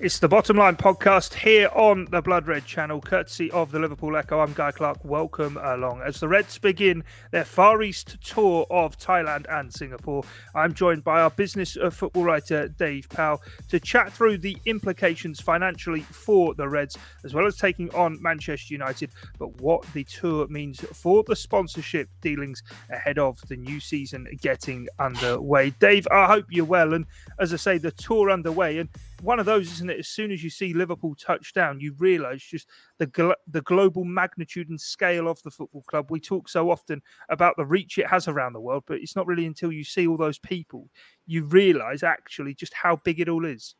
It's the Bottom Line podcast here on the Blood Red channel, courtesy of the Liverpool Echo. I'm Guy Clark. Welcome along. As the Reds begin their Far East tour of Thailand and Singapore, I'm joined by our business of football writer, Dave Powell, to chat through the implications financially for the Reds, as well as taking on Manchester United, but what the tour means for the sponsorship dealings ahead of the new season getting underway. Dave, I hope you're well. And as I say, the tour underway. And one of those, isn't it? As soon as you see Liverpool touch down, you realise just the the global magnitude and scale of the football club. We talk so often about the reach it has around the world, but it's not really until you see all those people you realise actually just how big it all is.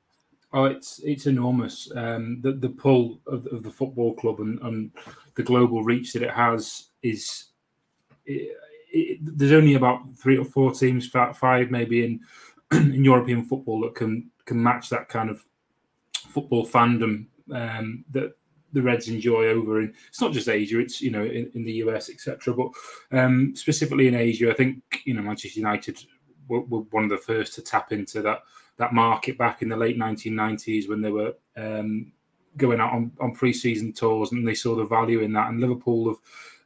Oh, it's it's enormous. Um, the the pull of, of the football club and, and the global reach that it has is. It, it, there's only about three or four teams, five maybe in in European football that can can match that kind of football fandom um, that the Reds enjoy over in it's not just Asia, it's you know in, in the US, etc. But um, specifically in Asia, I think you know Manchester United were, were, one of the first to tap into that that market back in the late 1990s when they were um, going out on, on pre-season tours and they saw the value in that. And Liverpool have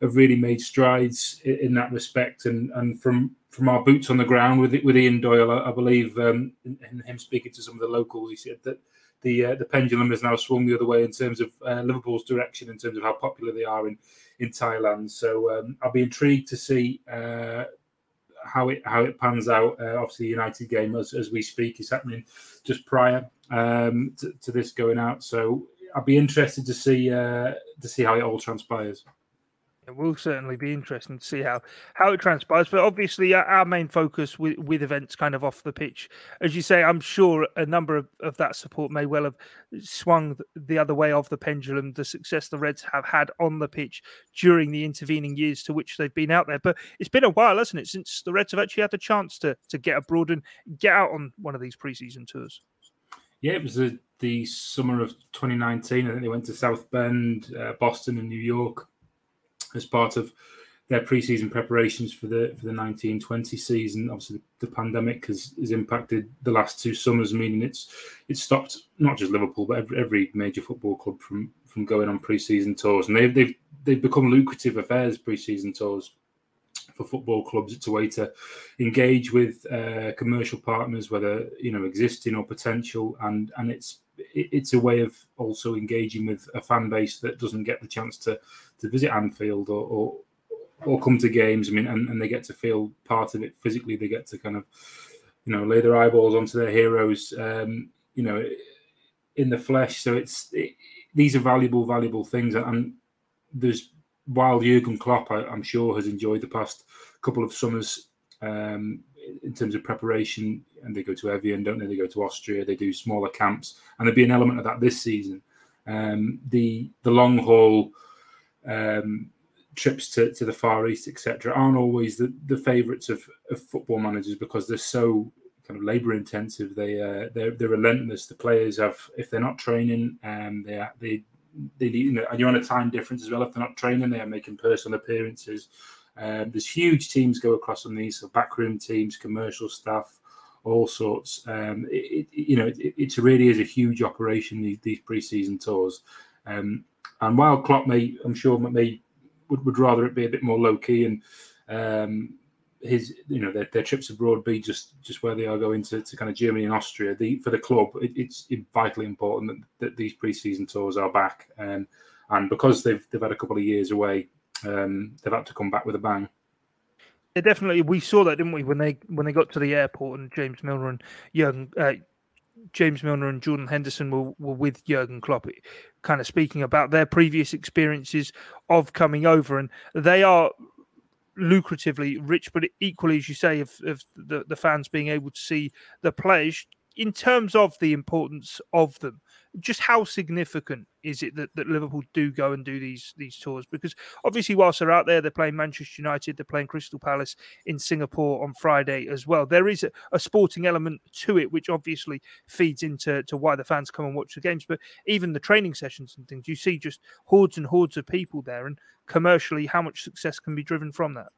have really made strides in, in that respect. And and from from our boots on the ground with with Ian Doyle, I, I believe, um, in, him speaking to some of the locals, he said that the uh, the pendulum has now swung the other way in terms of uh, Liverpool's direction, in terms of how popular they are in in Thailand. So um, I'll be intrigued to see. Uh, how it how it pans out. Uh, obviously, the United game as, as we speak is happening just prior um, to, to, this going out. So I'll be interested to see uh, to see how it all transpires. It will certainly be interesting to see how how it transpires. But obviously, our main focus with, with events kind of off the pitch, as you say, I'm sure a number of, of that support may well have swung the other way of the pendulum. The success the Reds have had on the pitch during the intervening years to which they've been out there. But it's been a while, hasn't it, since the Reds have actually had the chance to to get abroad and get out on one of these preseason tours. Yeah, it was the, the summer of 2019. I think they went to South Bend, uh, Boston, and New York as part of their preseason preparations for the for the 1920 season. Obviously, the, pandemic has, has impacted the last two summers, meaning it's it's stopped not just Liverpool but every, every major football club from from going on preseason tours, and they've they've they've become lucrative affairs preseason tours for football clubs. It's a way to engage with uh, commercial partners, whether you know existing or potential, and and it's it's a way of also engaging with a fan base that doesn't get the chance to to visit Anfield or or, or come to games. I mean, and, and they get to feel part of it physically. They get to kind of you know lay their eyeballs onto their heroes. Um, you know, in the flesh. So it's it, these are valuable, valuable things, and there's while Jurgen Klopp, I, am sure, has enjoyed the past couple of summers um, in terms of preparation, and they go to Evian, don't they? They go to Austria, they do smaller camps, and there'd be an element of that this season. Um, the the long haul um, trips to, to the Far East, etc., aren't always the, the favourites of, of football managers because they're so kind of labour intensive. They uh, they're, they're relentless. The players have, if they're not training, um, they they they you know, and you're on a time difference as well. If they're not training, they are making personal appearances. Um, there's huge teams go across on these, so backroom teams, commercial staff, all sorts. Um, it, it, you know, it, it, really is a huge operation. These, these pre-season tours, um, and while Klopp may, I'm sure, may would, would rather it be a bit more low key and um, his you know their, their trips abroad be just just where they are going to, to kind of Germany and Austria. The for the club, it, it's vitally important that, that these preseason tours are back, um, and because they've they've had a couple of years away, um, they've had to come back with a bang. Yeah, definitely. We saw that, didn't we, when they when they got to the airport and James Milner and young uh, James Milner and Jordan Henderson were, were with Jurgen Klopp, kind of speaking about their previous experiences of coming over, and they are lucratively rich, but equally, as you say, of, of the, the fans being able to see the players in terms of the importance of them. Just how significant is it that, that Liverpool do go and do these these tours? Because obviously, whilst they're out there, they're playing Manchester United, they're playing Crystal Palace in Singapore on Friday as well. There is a, a sporting element to it, which obviously feeds into to why the fans come and watch the games. But even the training sessions and things, you see just hordes and hordes of people there, and commercially, how much success can be driven from that?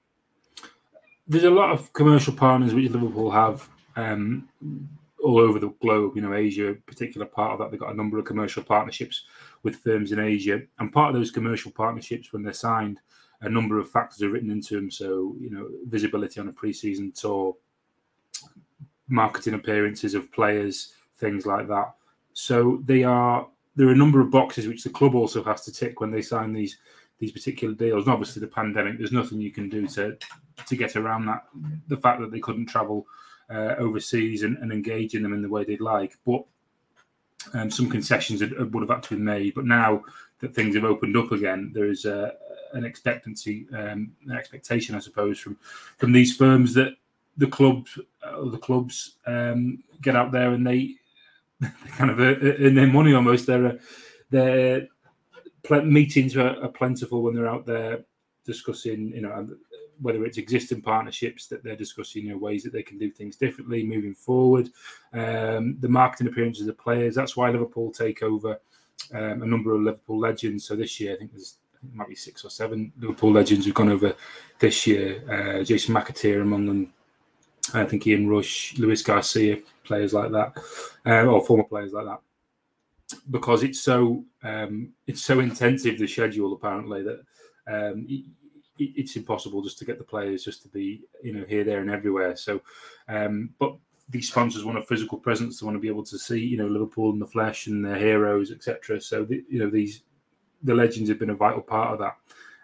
There's a lot of commercial partners which Liverpool have. Um, all over the globe. You know, Asia, particular part of that, they've got a number of commercial partnerships with firms in Asia, and part of those commercial partnerships, when they're signed, a number of factors are written into them. So, you know, visibility on a pre-season tour, marketing appearances of players, things like that. So they are there are a number of boxes which the club also has to tick when they sign these these particular deals. And obviously, the pandemic, there's nothing you can do to to get around that. The fact that they couldn't travel uh, overseas and, and, engage in them in the way they'd like. But um, some concessions would have had to be made. But now that things have opened up again, there is a, an expectancy, um, an expectation, I suppose, from from these firms that the clubs, uh, the clubs um, get out there and they, they kind of earn their money almost. Their their meetings are, are plentiful when they're out there discussing, you know, whether it's existing partnerships that they're discussing, you know, ways that they can do things differently moving forward. Um, the marketing appearances of players. That's why Liverpool take over um, a number of Liverpool legends. So this year, I think there's it might be six or seven Liverpool legends who've gone over this year. Uh, Jason McAteer among them. I think Ian Rush, Luis Garcia, players like that, uh, or former players like that because it's so um, it's so intensive the schedule apparently that um, it's impossible just to get the players just to be you know here there and everywhere. So um, but these sponsors want a physical presence. They want to be able to see you know liverpool in the flesh and their heroes etc so the, you know these the legends have been a vital part of that.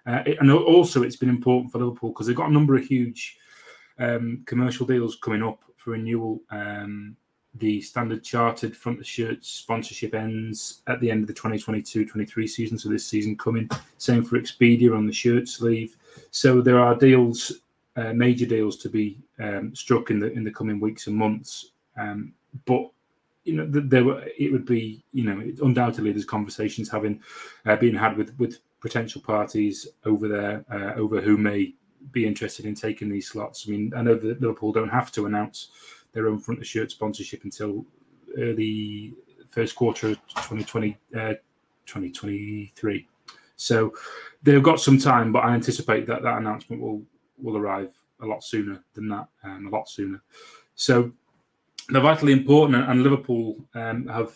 Uh, and also it's been important for liverpool because they've got a number of huge um, commercial deals coming up for renewal um, the standard chartered front of shirt sponsorship ends at the end of the 2022-23 season so this season coming same for expedia on the shirt sleeve so there are deals, uh, major deals to be um, struck in the in the coming weeks and months. Um, but you know, there were it would be you know undoubtedly there's conversations having uh, being had with with potential parties over there uh, over who may be interested in taking these slots. I mean, I know that Liverpool don't have to announce their own front of shirt sponsorship until early first quarter of 2020 uh, 2023. So they've got some time, but I anticipate that that announcement will will arrive a lot sooner than that, um, a lot sooner. So they're vitally important, and Liverpool um, have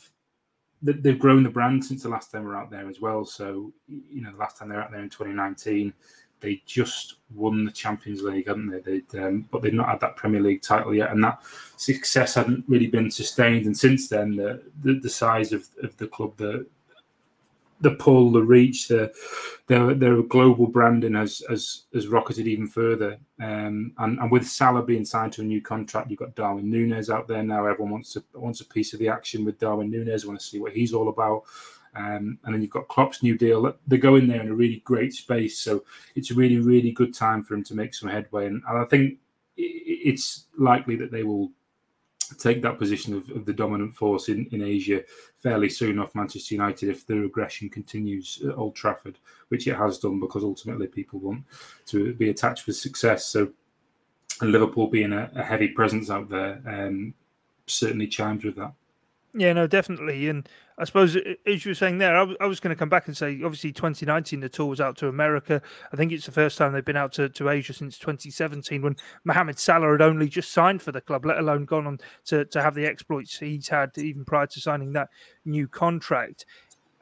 they've grown the brand since the last time we are out there as well. So you know, the last time they were out there in 2019, they just won the Champions League, hadn't they? They'd, um, but they've not had that Premier League title yet, and that success hadn't really been sustained. And since then, the the, the size of, of the club, the the pull, the reach, the their their global branding has has, has rocketed even further. Um, and, and with Salah being signed to a new contract, you've got Darwin Nunez out there now. Everyone wants to wants a piece of the action with Darwin Nunez. Want to see what he's all about. Um, and then you've got Klopp's new deal. They go in there in a really great space, so it's a really really good time for him to make some headway. And, I think it's likely that they will take that position of, of, the dominant force in, in Asia fairly soon off Manchester United if the regression continues at Old Trafford, which it has done because ultimately people want to be attached with success. So, and Liverpool being a, a heavy presence out there um, certainly chimes with that. Yeah, no, definitely. And I suppose, as you were saying there, I, w- I was going to come back and say, obviously, 2019, the tour was out to America. I think it's the first time they've been out to, to Asia since 2017 when Mohamed Salah had only just signed for the club, let alone gone on to, to have the exploits he's had even prior to signing that new contract.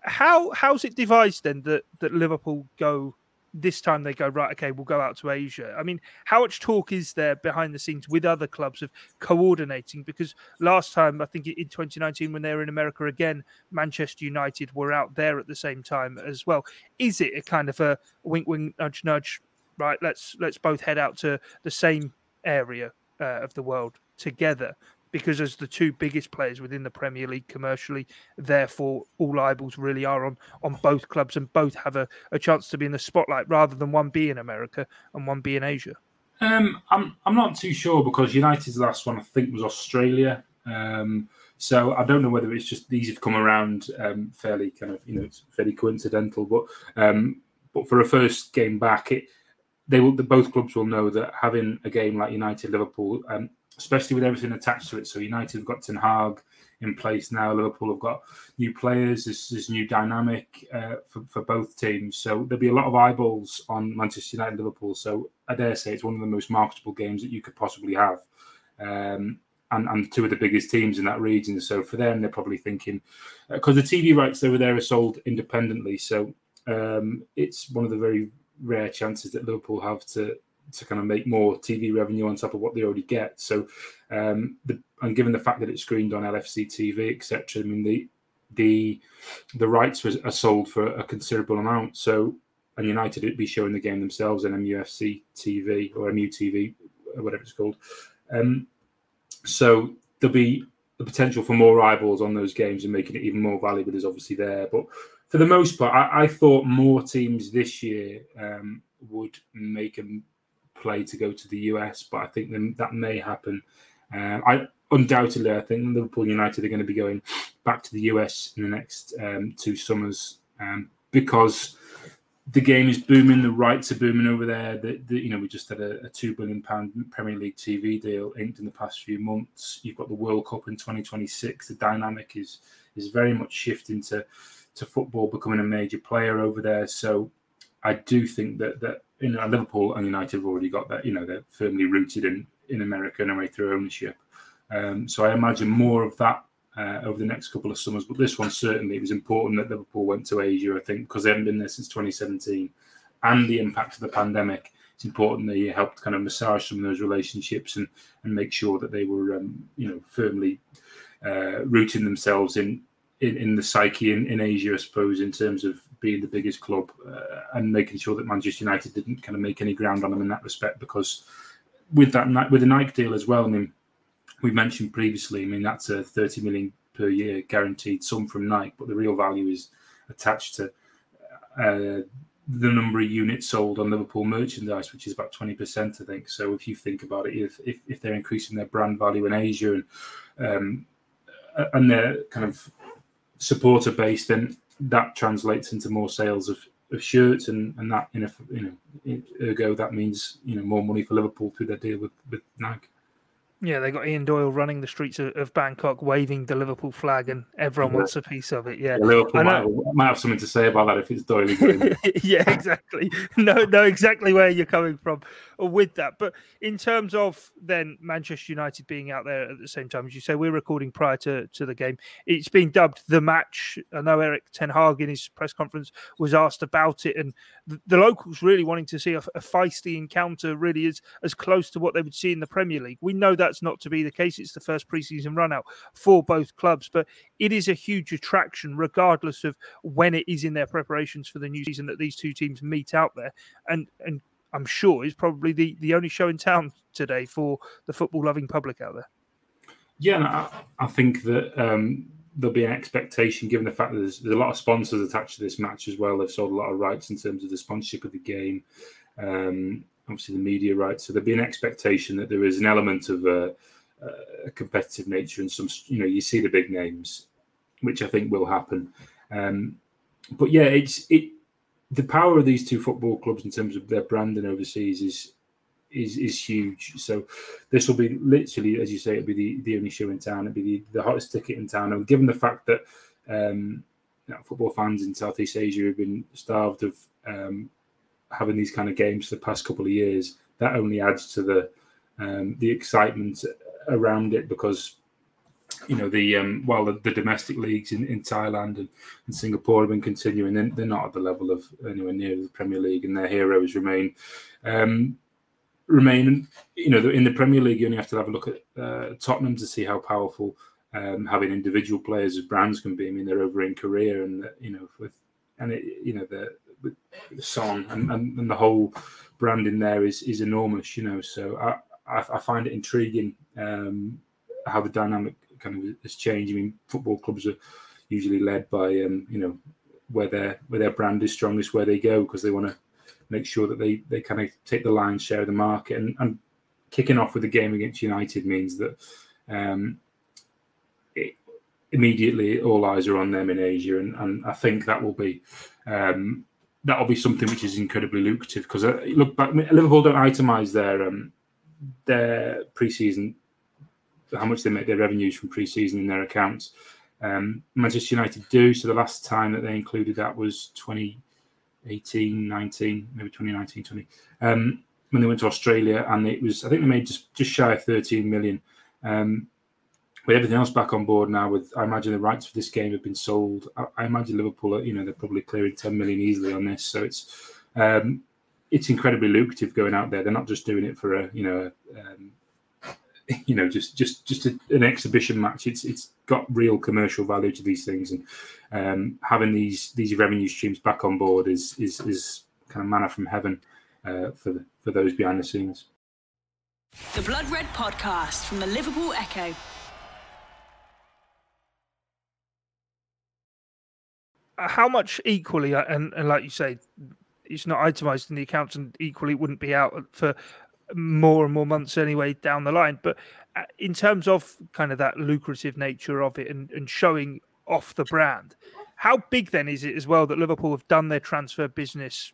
How How's it devised then that, that Liverpool go this time they go right okay we'll go out to asia. I mean how much talk is there behind the scenes with other clubs of coordinating? Because last time i think in 2019 when they were in america again manchester united were out there at the same time as well. Is it a kind of a wink wink nudge nudge right let's let's both head out to the same area uh, of the world together because as the two biggest players within the Premier League commercially, therefore all eyeballs really are on on both clubs and both have a, a chance to be in the spotlight rather than one be in America and one be in Asia. Um, I'm I'm not too sure because United's last one I think was Australia. Um, So I don't know whether it's just these have come around um, fairly kind of you know it's fairly coincidental, but um, but for a first game back, it they will the, both clubs will know that having a game like United Liverpool, um, especially with everything attached to it. So United have got Ten Hag in place now. Liverpool have got new players. This is new dynamic uh, for, for both teams. So there'll be a lot of eyeballs on Manchester United and Liverpool. So I dare say it's one of the most marketable games that you could possibly have. Um, and, and two of the biggest teams in that region. So for them, they're probably thinking because uh, the TV rights over there are sold independently. So um, it's one of the very rare chances that Liverpool have to to kind of make more TV revenue on top of what they already get. So, um, the, and given the fact that it's screened on LFC TV, etc., I mean the the the rights was, are sold for a considerable amount. So, and United would be showing the game themselves on MUFC TV or MUTV, whatever it's called. Um, so there'll be the potential for more eyeballs on those games and making it even more valuable is obviously there. But for the most part, I, I thought more teams this year um, would make a play to go to the US, but I think that may happen. Uh, I undoubtedly, I think Liverpool United are going to be going back to the US in the next um, two summers um, because the game is booming. The rights are booming over there. The, the, you know, we just had a, a, two billion pound Premier League TV deal inked in the past few months. You've got the World Cup in 2026. The dynamic is is very much shifting to to football becoming a major player over there. So I do think that that you know Liverpool and United have already got that. You know, they're firmly rooted in in America anyway through ownership. Um, so I imagine more of that uh, over the next couple of summers. But this one certainly it was important that Liverpool went to Asia. I think because they haven't been there since 2017, and the impact of the pandemic. It's important that you helped kind of massage some of those relationships and and make sure that they were um, you know firmly uh, rooting themselves in in, in the psyche in, in Asia, I suppose, in terms of being the biggest club uh, and making sure that Manchester United didn't kind of make any ground on them in that respect. Because with that with the Nike deal as well, I mean, we mentioned previously, I mean, that's a 30 million per year guaranteed sum from Nike, but the real value is attached to uh, the number of units sold on Liverpool merchandise, which is about 20%, I think. So if you think about it, if, if, if they're increasing their brand value in Asia and um, and their kind of supporter base, then that translates into more sales of, of shirts, and, and that, in a, you know, ergo that means you know more money for Liverpool through their deal with with Nike. Yeah, they got Ian Doyle running the streets of, of Bangkok, waving the Liverpool flag, and everyone yeah. wants a piece of it. Yeah, yeah Liverpool might have, might have, something to say about that if it's Doyle. yeah, exactly. No, know exactly where you're coming from Uh, with that. But in terms of then Manchester United being out there at the same time, as you say, we're recording prior to, to the game. It's been dubbed the match. I know Erik Ten Hag in his press conference was asked about it, and the, the locals really wanting to see a, a feisty encounter, really is as close to what they would see in the Premier League. We know that's not to be the case. It's the first preseason run out for both clubs, but it is a huge attraction, regardless of when it is in their preparations for the new season that these two teams meet out there. And and I'm sure is probably the, the only show in town today for the football loving public out there. Yeah, I, I think that um, there'll be an expectation given the fact that there's, there's, a lot of sponsors attached to this match as well. They've sold a lot of rights in terms of the sponsorship of the game. Um, obviously the media rights. So there'll be an expectation that there is an element of a, a competitive nature and some, you know, you see the big names, which I think will happen. Um, but yeah, it's it. The power of these two football clubs in terms of their branding overseas is is is huge. So this will be literally, as you say, it'll be the, the only show in town. It'll be the, the hottest ticket in town. And given the fact that um, you know, football fans in Southeast Asia have been starved of um, having these kind of games for the past couple of years, that only adds to the um, the excitement around it because you know the um, while the, the, domestic leagues in, in Thailand and, and, Singapore have been continuing, they're, they're, not at the level of anywhere near the Premier League, and their heroes remain um, remain. You know, in the Premier League, you only have to have a look at uh, Tottenham to see how powerful um, having individual players as brands can be. I mean, they're over in Korea, and you know, with and it, you know the with Son and, and, and, the whole branding there is is enormous, you know. So I, I, I find it intriguing um, how the dynamic kind of has changed. I mean, football clubs are usually led by um, you know where their where their brand is strongest, where they go because they want to make sure that they they kind of take the lion's share of the market. And, and kicking off with the game against United means that um, it, immediately all eyes are on them in Asia, and, and I think that will be um, that will be something which is incredibly lucrative because uh, look back, Liverpool don't itemise their um, their preseason how much they make their revenues from preseason in their accounts. Um, Manchester United do. So the last time that they included that was 2018, 19, maybe 2019, 20. Um, when they went to Australia, and it was I think they made just just shy of 13 million. Um, with everything else back on board now, with I imagine the rights for this game have been sold. I, I imagine Liverpool, are, you know, they're probably clearing 10 million easily on this. So it's um, it's incredibly lucrative going out there. They're not just doing it for a you know um, you know just just just a, an exhibition match. It's it's got real commercial value to these things, and um, having these these revenue streams back on board is is is kind of manna from heaven uh, for the, for those behind the scenes. The Blood Red Podcast from the Liverpool Echo. How much equally, uh, and, and like you say, it's not itemized in the accounts, and equally wouldn't be out for more and more months anyway down the line. But uh, in terms of kind of that lucrative nature of it and, and showing off the brand, how big then is it as well that Liverpool have done their transfer business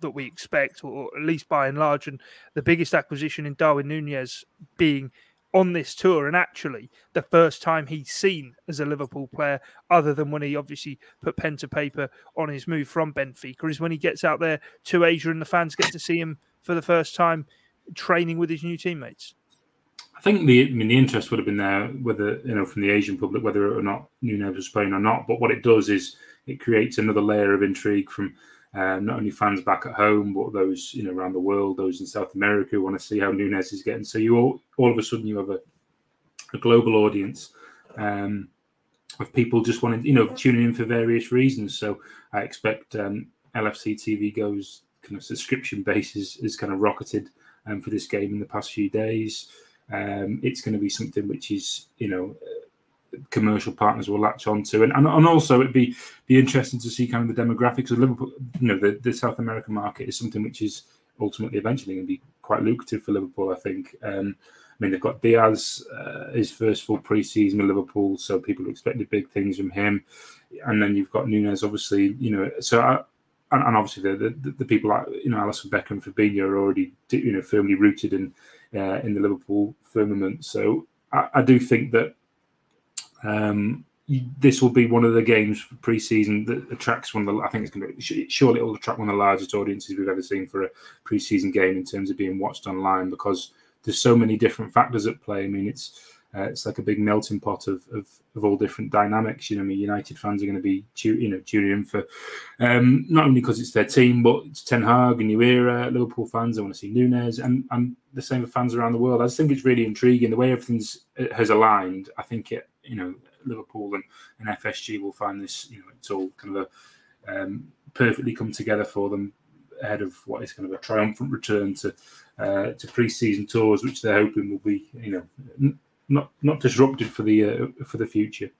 that we expect, or at least by and large, and the biggest acquisition in Darwin Nunez being on this tour and actually the first time he's seen as a Liverpool player, other than when he obviously put pen to paper on his move from Benfica, is when he gets out there to Asia and the fans get to see him for the first time training with his new teammates? I think the I mean the interest would have been there whether you know from the Asian public whether or not Nunez was playing or not. But what it does is it creates another layer of intrigue from uh, not only fans back at home but those you know around the world, those in South America who want to see how Nunez is getting. So you all all of a sudden you have a, a global audience um, of people just wanting you know tuning in for various reasons. So I expect um, LFC TV goes kind of subscription basis is kind of rocketed um, for this game in the past few days. Um, it's going to be something which is, you know, commercial partners will latch onto, and, and and also it'd be be interesting to see kind of the demographics of Liverpool. You know, the, the South American market is something which is ultimately eventually going to be quite lucrative for Liverpool. I think. Um, I mean, they've got Diaz, uh, his first full pre-season with Liverpool, so people expected big things from him. And then you've got Nunez, obviously. You know, so and, and obviously the, the, the people like you know Alisson Becker and Fabinho are already you know firmly rooted in uh, in the Liverpool firmament. So I, I do think that um, this will be one of the games for pre-season that attracts one of the. I think it's going to surely it will attract one of the largest audiences we've ever seen for a pre-season game in terms of being watched online because there's so many different factors at play. I mean, it's uh, it's like a big melting pot of, of, of all different dynamics. You know, I mean, United fans are going to be you know tuning in for um, not only because it's their team, but it's Ten Hag, a new era. Liverpool fans, I want to see Nunez, and and the same for fans around the world. I just think it's really intriguing the way everything's uh, has aligned. I think it, you know, Liverpool and, and FSG will find this, you know, it's all kind of a um, perfectly come together for them ahead of what is kind of a triumphant return to uh, to pre-season tours, which they're hoping will be, you know, not not disrupted for the uh, for the future.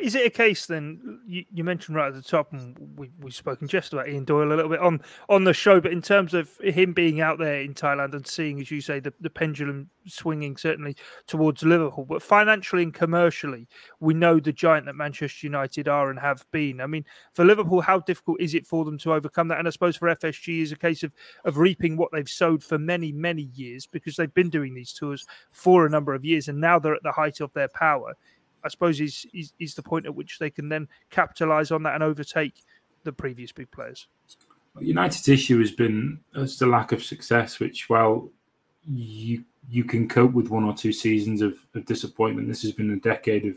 Is it a case then? You, you, mentioned right at the top, and we we've spoken just about Ian Doyle a little bit on on the show, but in terms of him being out there in Thailand and seeing, as you say, the, the pendulum swinging certainly towards Liverpool, but financially and commercially, we know the giant that Manchester United are and have been. I mean, for Liverpool, how difficult is it for them to overcome that? And I suppose for FSG is a case of of reaping what they've sowed for many many years because they've been doing these tours for a number of years, and now they're at the height of their power I suppose is, is is the point at which they can then capitalize on that and overtake the previous big players. United's issue has been as the lack of success, which while you you can cope with one or two seasons of, of disappointment, this has been a decade of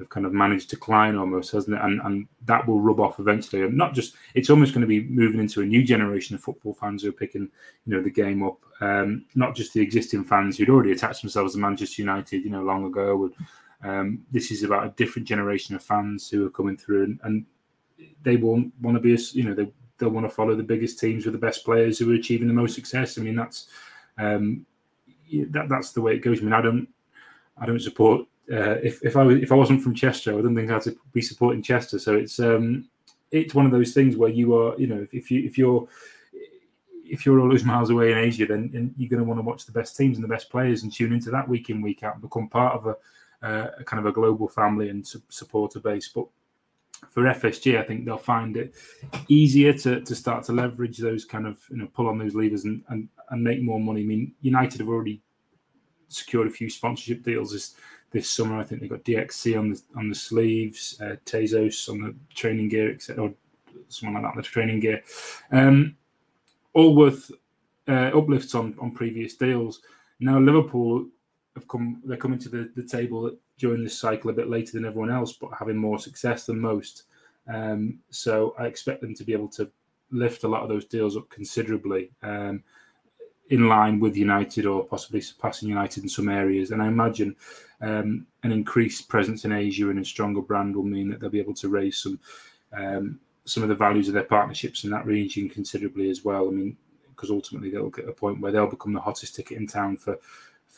of kind of managed decline almost, hasn't it? And and that will rub off eventually. And not just it's almost going to be moving into a new generation of football fans who are picking, you know, the game up. Um, not just the existing fans who'd already attached themselves to Manchester United, you know, long ago, um, this is about a different generation of fans who are coming through, and, and they won't want to be, a, you know, they they'll want to follow the biggest teams with the best players who are achieving the most success. I mean, that's um, that that's the way it goes. I mean, I don't I don't support. Uh, if if I if I wasn't from Chester, I don't think I'd be supporting Chester. So it's um, it's one of those things where you are, you know, if you if you're if you're all those miles away in Asia, then you're going to want to watch the best teams and the best players and tune into that week in week out and become part of a uh, kind of a global family and su- supporter base. But for FSG, I think they'll find it easier to, to start to leverage those kind of you know pull on those levers and, and, and make more money. I mean, United have already secured a few sponsorship deals this this summer. I think they've got DXC on the on the sleeves, uh, Tezos on the training gear, etc., or someone like that the training gear. Um, all worth uh, uplifts on on previous deals. Now Liverpool have come; they're coming to the, the table during this cycle a bit later than everyone else, but having more success than most. Um, so I expect them to be able to lift a lot of those deals up considerably. Um, in line with United or possibly surpassing United in some areas. And I imagine um, an increased presence in Asia and a stronger brand will mean that they'll be able to raise some um, some of the values of their partnerships in that region considerably as well. I mean, because ultimately they'll get a point where they'll become the hottest ticket in town for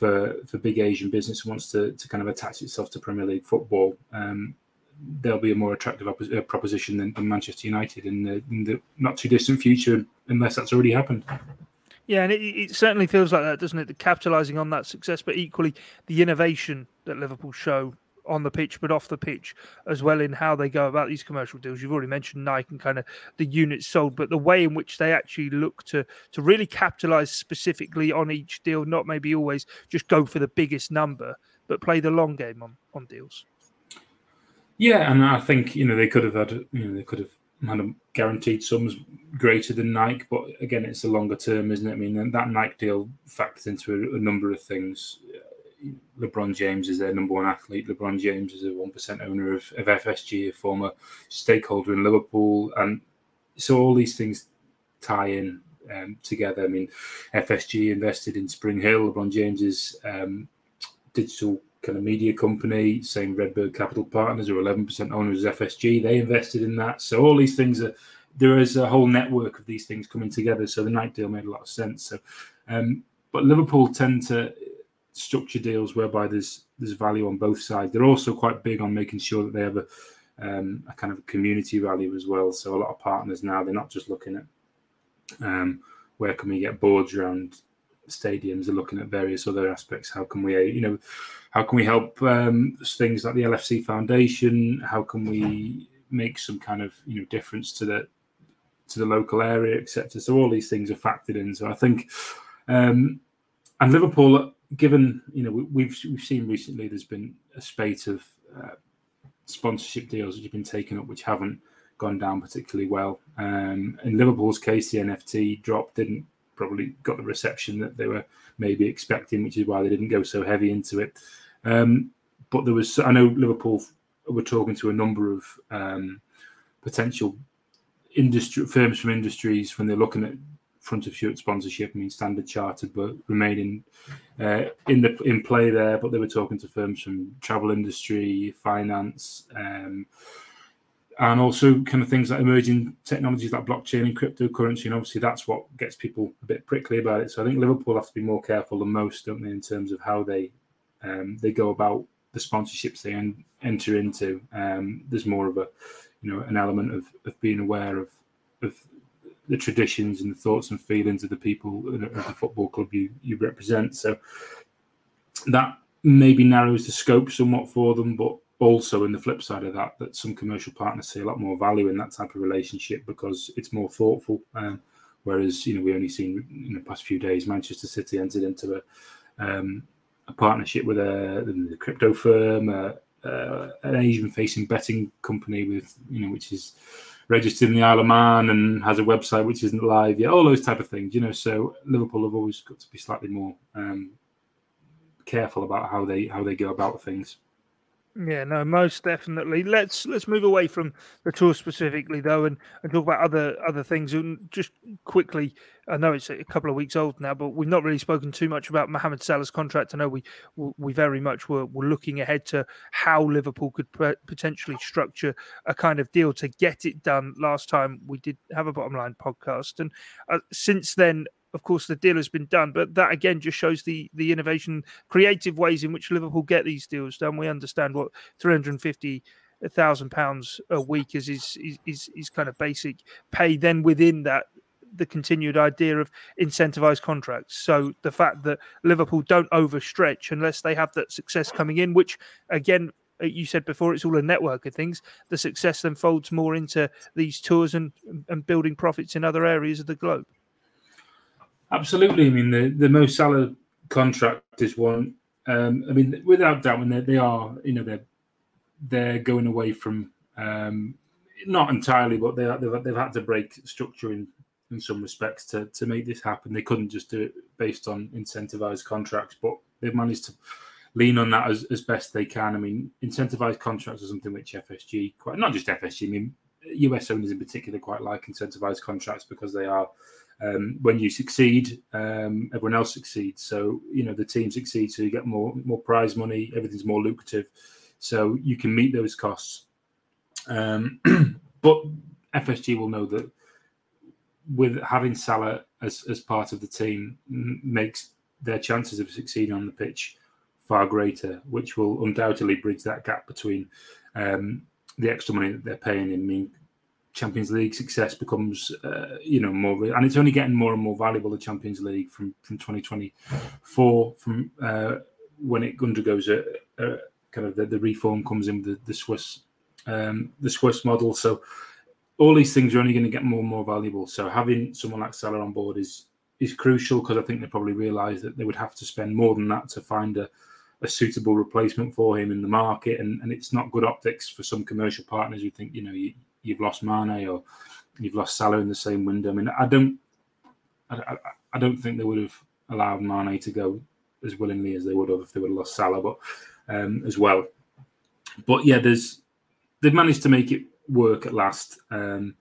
for for big Asian business who wants to to kind of attach itself to Premier League football. Um, they'll be a more attractive uh, proposition than, than, Manchester United in the, in the not too distant future, unless that's already happened. Yeah, and it, it, certainly feels like that, doesn't it? The capitalising on that success, but equally the innovation that Liverpool show on the pitch, but off the pitch as well in how they go about these commercial deals. You've already mentioned Nike and kind of the units sold, but the way in which they actually look to to really capitalise specifically on each deal, not maybe always just go for the biggest number, but play the long game on on deals. Yeah, and I think you know they could have had you know they could have had guaranteed sums greater than Nike, but again, it's a longer term, isn't it? I mean, that Nike deal factors into a, a number of things. LeBron James is their number one athlete. LeBron James is a one percent owner of, of FSG, a former stakeholder in Liverpool, and so all these things tie in um, together. I mean, FSG invested in SpringHill. LeBron James's um, digital kind of media company, same Redbird Capital Partners, are 11% owners of FSG. They invested in that. So all these things are there is a whole network of these things coming together. So the Nike deal made a lot of sense. So, um, but Liverpool tend to structure deals whereby there's there's value on both sides. They're also quite big on making sure that they have a, um, a kind of community value as well. So a lot of partners now they're not just looking at um, where can we get boards around stadiums. They're looking at various other aspects. How can we, you know, how can we help um, things like the LFC Foundation? How can we make some kind of you know difference to the to the local area, etc. So all these things are factored in. So I think, um, and Liverpool, given you know we, have we've seen recently, there's been a spate of uh, sponsorship deals which have been taken up, which haven't gone down particularly well. Um, in Liverpool's case, the NFT drop didn't probably got the reception that they were maybe expecting, which is why they didn't go so heavy into it. Um, but there was, I know Liverpool were talking to a number of um, potential industry firms from industries when they're looking at front of shirt sponsorship. I mean, Standard Chartered, but remaining uh, in the in play there. But they were talking to firms from travel industry, finance, um, and also kind of things like emerging technologies like blockchain and cryptocurrency. And obviously, that's what gets people a bit prickly about it. So I think Liverpool have to be more careful than most, don't they, in terms of how they um, they go about the sponsorships they en- enter into. Um, there's more of a you know an element of, of being aware of of the traditions and the thoughts and feelings of the people of the football club you, you represent. So that maybe narrows the scope somewhat for them, but also in the flip side of that, that some commercial partners see a lot more value in that type of relationship because it's more thoughtful. Um, whereas you know we only seen in the past few days Manchester City entered into a um, a partnership with a, a crypto firm, uh, uh, an Asian-facing betting company with you know which is registered in the Isle of Man and has a website which isn't live yet. All those type of things, you know. So Liverpool have always got to be slightly more um, careful about how they how they go about things. Yeah, no, most definitely. Let's let's move away from the tour specifically though, and, and talk about other other things. And just quickly, I know it's a couple of weeks old now, but we've not really spoken too much about Mohamed Salah's contract. I know we we very much were, were looking ahead to how Liverpool could potentially structure a kind of deal to get it done. Last time we did have a bottom line podcast, and uh, since then of course, the deal has been done. But that again just shows the the innovation, creative ways in which Liverpool get these deals done. We understand what 350 thousand pounds a week is is is is kind of basic pay. Then within that, the continued idea of incentivized contracts. So the fact that Liverpool don't overstretch unless they have that success coming in, which again uh, you said before, it's all a network of things. The success then folds more into these tours and and building profits in other areas of the globe. Absolutely. I mean, the the Mo Salah contract is one. Um, I mean, without doubt, when they, are, you know, they're they're going away from um, not entirely, but they they've, they've had to break structure in in some respects to to make this happen. They couldn't just do it based on incentivized contracts, but they've managed to lean on that as, as best they can. I mean, incentivized contracts are something which FSG quite not just FSG. I mean, US owners in particular quite like incentivized contracts because they are um, when you succeed, um, everyone else succeeds. So you know the team succeeds, so you get more more prize money. Everything's more lucrative, so you can meet those costs. Um, but FSG will know that with having Salah as as part of the team makes their chances of succeeding on the pitch far greater, which will undoubtedly bridge that gap between um, the extra money that they're paying him. I mean, Champions League success becomes, uh, you know, more, and it's only getting more and more valuable. The Champions League from from 2024, from uh, when it undergoes a, a kind of the, the, reform comes in the, the Swiss, um, the Swiss model. So all these things are only going to get more and more valuable. So having someone like Salah on board is is crucial because I think they probably realise that they would have to spend more than that to find a, a suitable replacement for him in the market, and, and it's not good optics for some commercial partners who think you know you, you've lost Mane or you've lost Salah in the same window. I mean, I don't, I, I, I don't think they would have allowed Mane to go as willingly as they would have if they would have lost Salah, but um, as well. But yeah, there's they've managed to make it work at last, um,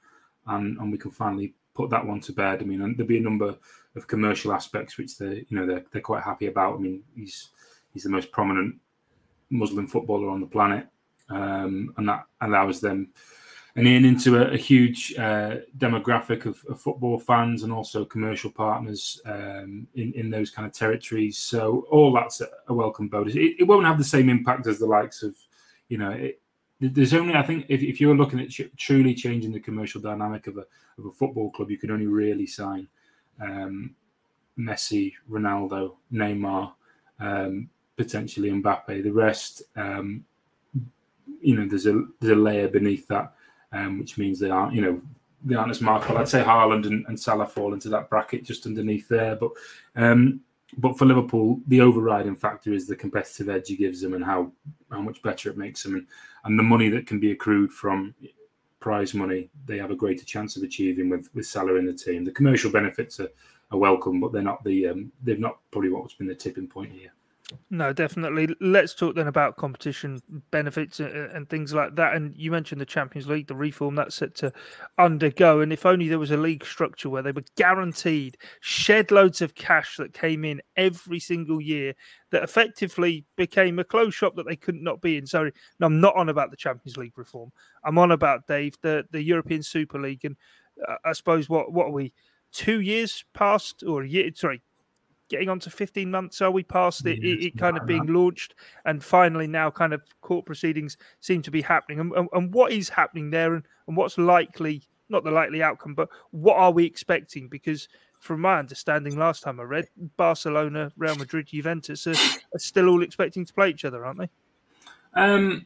and and we can finally put that one to bed. I mean, there'll be a number of commercial aspects which they you know they're they're quite happy about. I mean, he's he's the most prominent Muslim footballer on the planet, um, and that allows them and in into a, a huge uh, demographic of, of, football fans and also commercial partners um, in in those kind of territories. So all that's a, a welcome bonus. It, it, won't have the same impact as the likes of, you know, it, there's only I think if, if you're looking at ch- truly changing the commercial dynamic of a of a football club, you can only really sign um, Messi, Ronaldo, Neymar, um, potentially Mbappe. The rest, um, you know, there's a there's a layer beneath that um, which means they aren't, you know, they aren't as marketable. I'd say Haaland and, and Salah fall into that bracket just underneath there. But um, but for Liverpool, the overriding factor is the competitive edge he gives them and how how much better it makes them, and, and the money that can be accrued from prize money. They have a greater chance of achieving with with Salah in the team. The commercial benefits are, are welcome, but they're not the um, they've not probably what's been the tipping point here. No, definitely. Let's talk then about competition benefits and, things like that. And you mentioned the Champions League, the reform that's set to undergo. And if only there was a league structure where they were guaranteed shed loads of cash that came in every single year that effectively became a closed shop that they couldn't not be in. Sorry, no, I'm not on about the Champions League reform. I'm on about Dave, the, the European Super League. And uh, I suppose what what are we? Two years past, or a year? Sorry, getting on to 15 months are we past it, it, it kind of being launched and finally now kind of court proceedings seem to be happening. And, and, and, what is happening there and, and what's likely not the likely outcome but what are we expecting? Because from my understanding last time i read barcelona real madrid juventus are, are still all expecting to play each other aren't they? Um,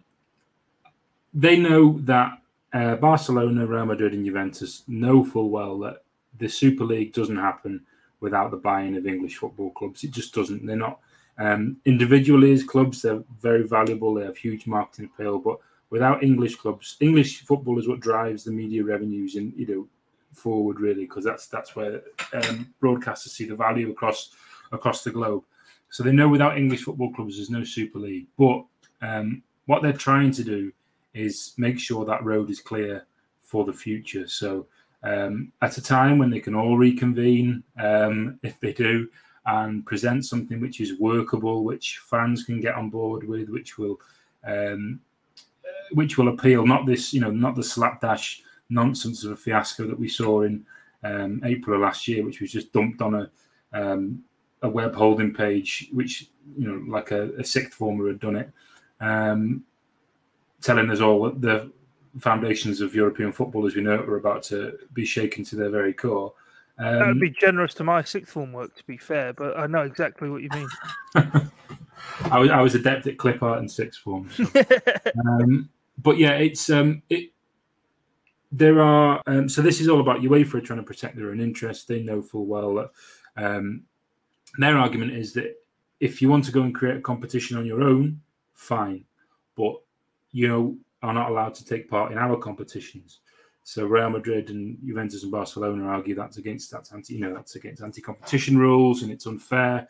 they know that uh, barcelona real madrid and juventus know full well that the super league doesn't happen without the buy-in of English football clubs. It just doesn't. They're not um, individually as clubs. They're very valuable. They have huge marketing appeal, but without English clubs, English football is what drives the media revenues and you know forward really because that's that's where um, broadcasters see the value across across the globe. So they know without English football clubs, there's no Super League. But um, what they're trying to do is make sure that road is clear for the future. So um, at a time when they can all reconvene, um, if they do, and present something which is workable, which fans can get on board with, which will um, which will appeal. Not this, you know, not the slapdash nonsense of a fiasco that we saw in um, April of last year, which was just dumped on a um, a web holding page, which you know, like a, a sixth former had done it, um, telling us all that the foundations of European football as we know it were about to be shaken to their very core. Um, that would be generous to my sixth form work, to be fair, but I know exactly what you mean. I was I was adept at clip art in sixth form. So. um, but yeah, it's um, it. There are um, so this is all about UEFA trying to protect their own interests. They know full well that um, their argument is that if you want to go and create a competition on your own, fine, but you know are not allowed to take part in our competitions. So Real Madrid and Juventus and Barcelona argue that's against that's anti you know that's against anti-competition rules and it's unfair.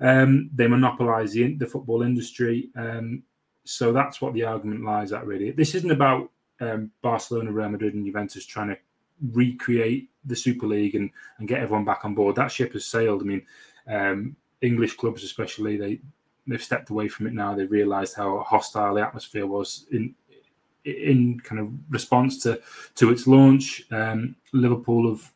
Um, they monopolise the, the football industry. Um, so that's what the argument lies at, really. This isn't about um, Barcelona, Real Madrid, and Juventus trying to recreate the Super League and, and get everyone back on board. That ship has sailed. I mean, um, English clubs, especially, they they've stepped away from it now. They realised how hostile the atmosphere was in in kind of response to to its launch. Um, Liverpool have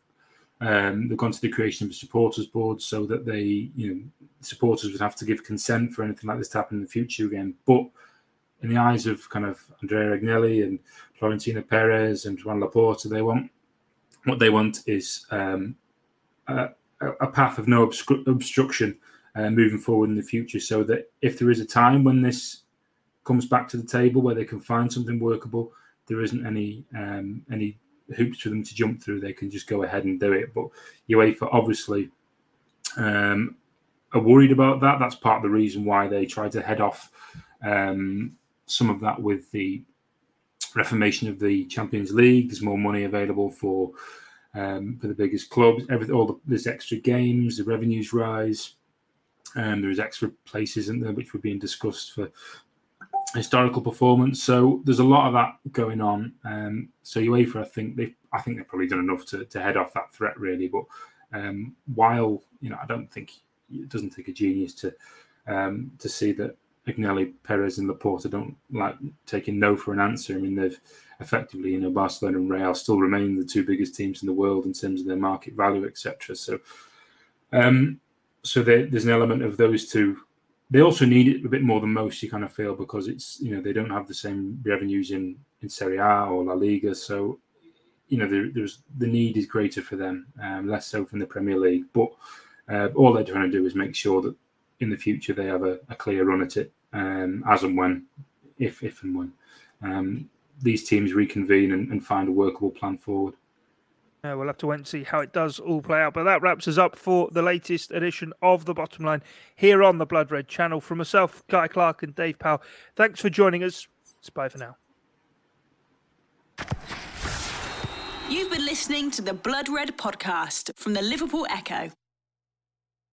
um, they've gone to the creation of a supporters board so that they you know supporters would have to give consent for anything like this to happen in the future again. But in the eyes of kind of Andrea Agnelli and Florentino Perez and Juan Laporta, they want what they want is um, a, a, path of no obstru- obstruction uh, moving forward in the future, so that if there is a time when this comes back to the table where they can find something workable, there isn't any um, any hoops for them to jump through. They can just go ahead and do it. But UEFA obviously um, are worried about that. That's part of the reason why they try to head off um, some of that with the reformation of the Champions League. There's more money available for um, for the biggest clubs. Everything, all the, there's extra games. The revenues rise. and there's extra places in there which were being discussed for historical performance. So there's a lot of that going on. Um, so UEFA, I think they, I think they've probably done enough to, to head off that threat, really. But um, while you know, I don't think it doesn't take a genius to um, to see that Agnelli, Perez, and Laporta don't like taking no for an answer. I mean, they've effectively, you know, Barcelona and Real still remain the two biggest teams in the world in terms of their market value, etc. So, um, so there, there's an element of those two. They also need it a bit more than most. You kind of feel because it's you know they don't have the same revenues in in Serie A or La Liga, so you know there, there's the need is greater for them, um, less so from the Premier League, but uh, all they're trying to do is make sure that in the future they have a, a clear run at it, um, as and when, if if and when um, these teams reconvene and, and, find a workable plan forward. Uh, we'll have to wait and see how it does all play out. But that wraps us up for the latest edition of the Bottom Line here on the Blood Red channel. From myself, Guy Clark, and Dave Powell, thanks for joining us. It's bye for now. You've been listening to the Blood Red podcast from the Liverpool Echo.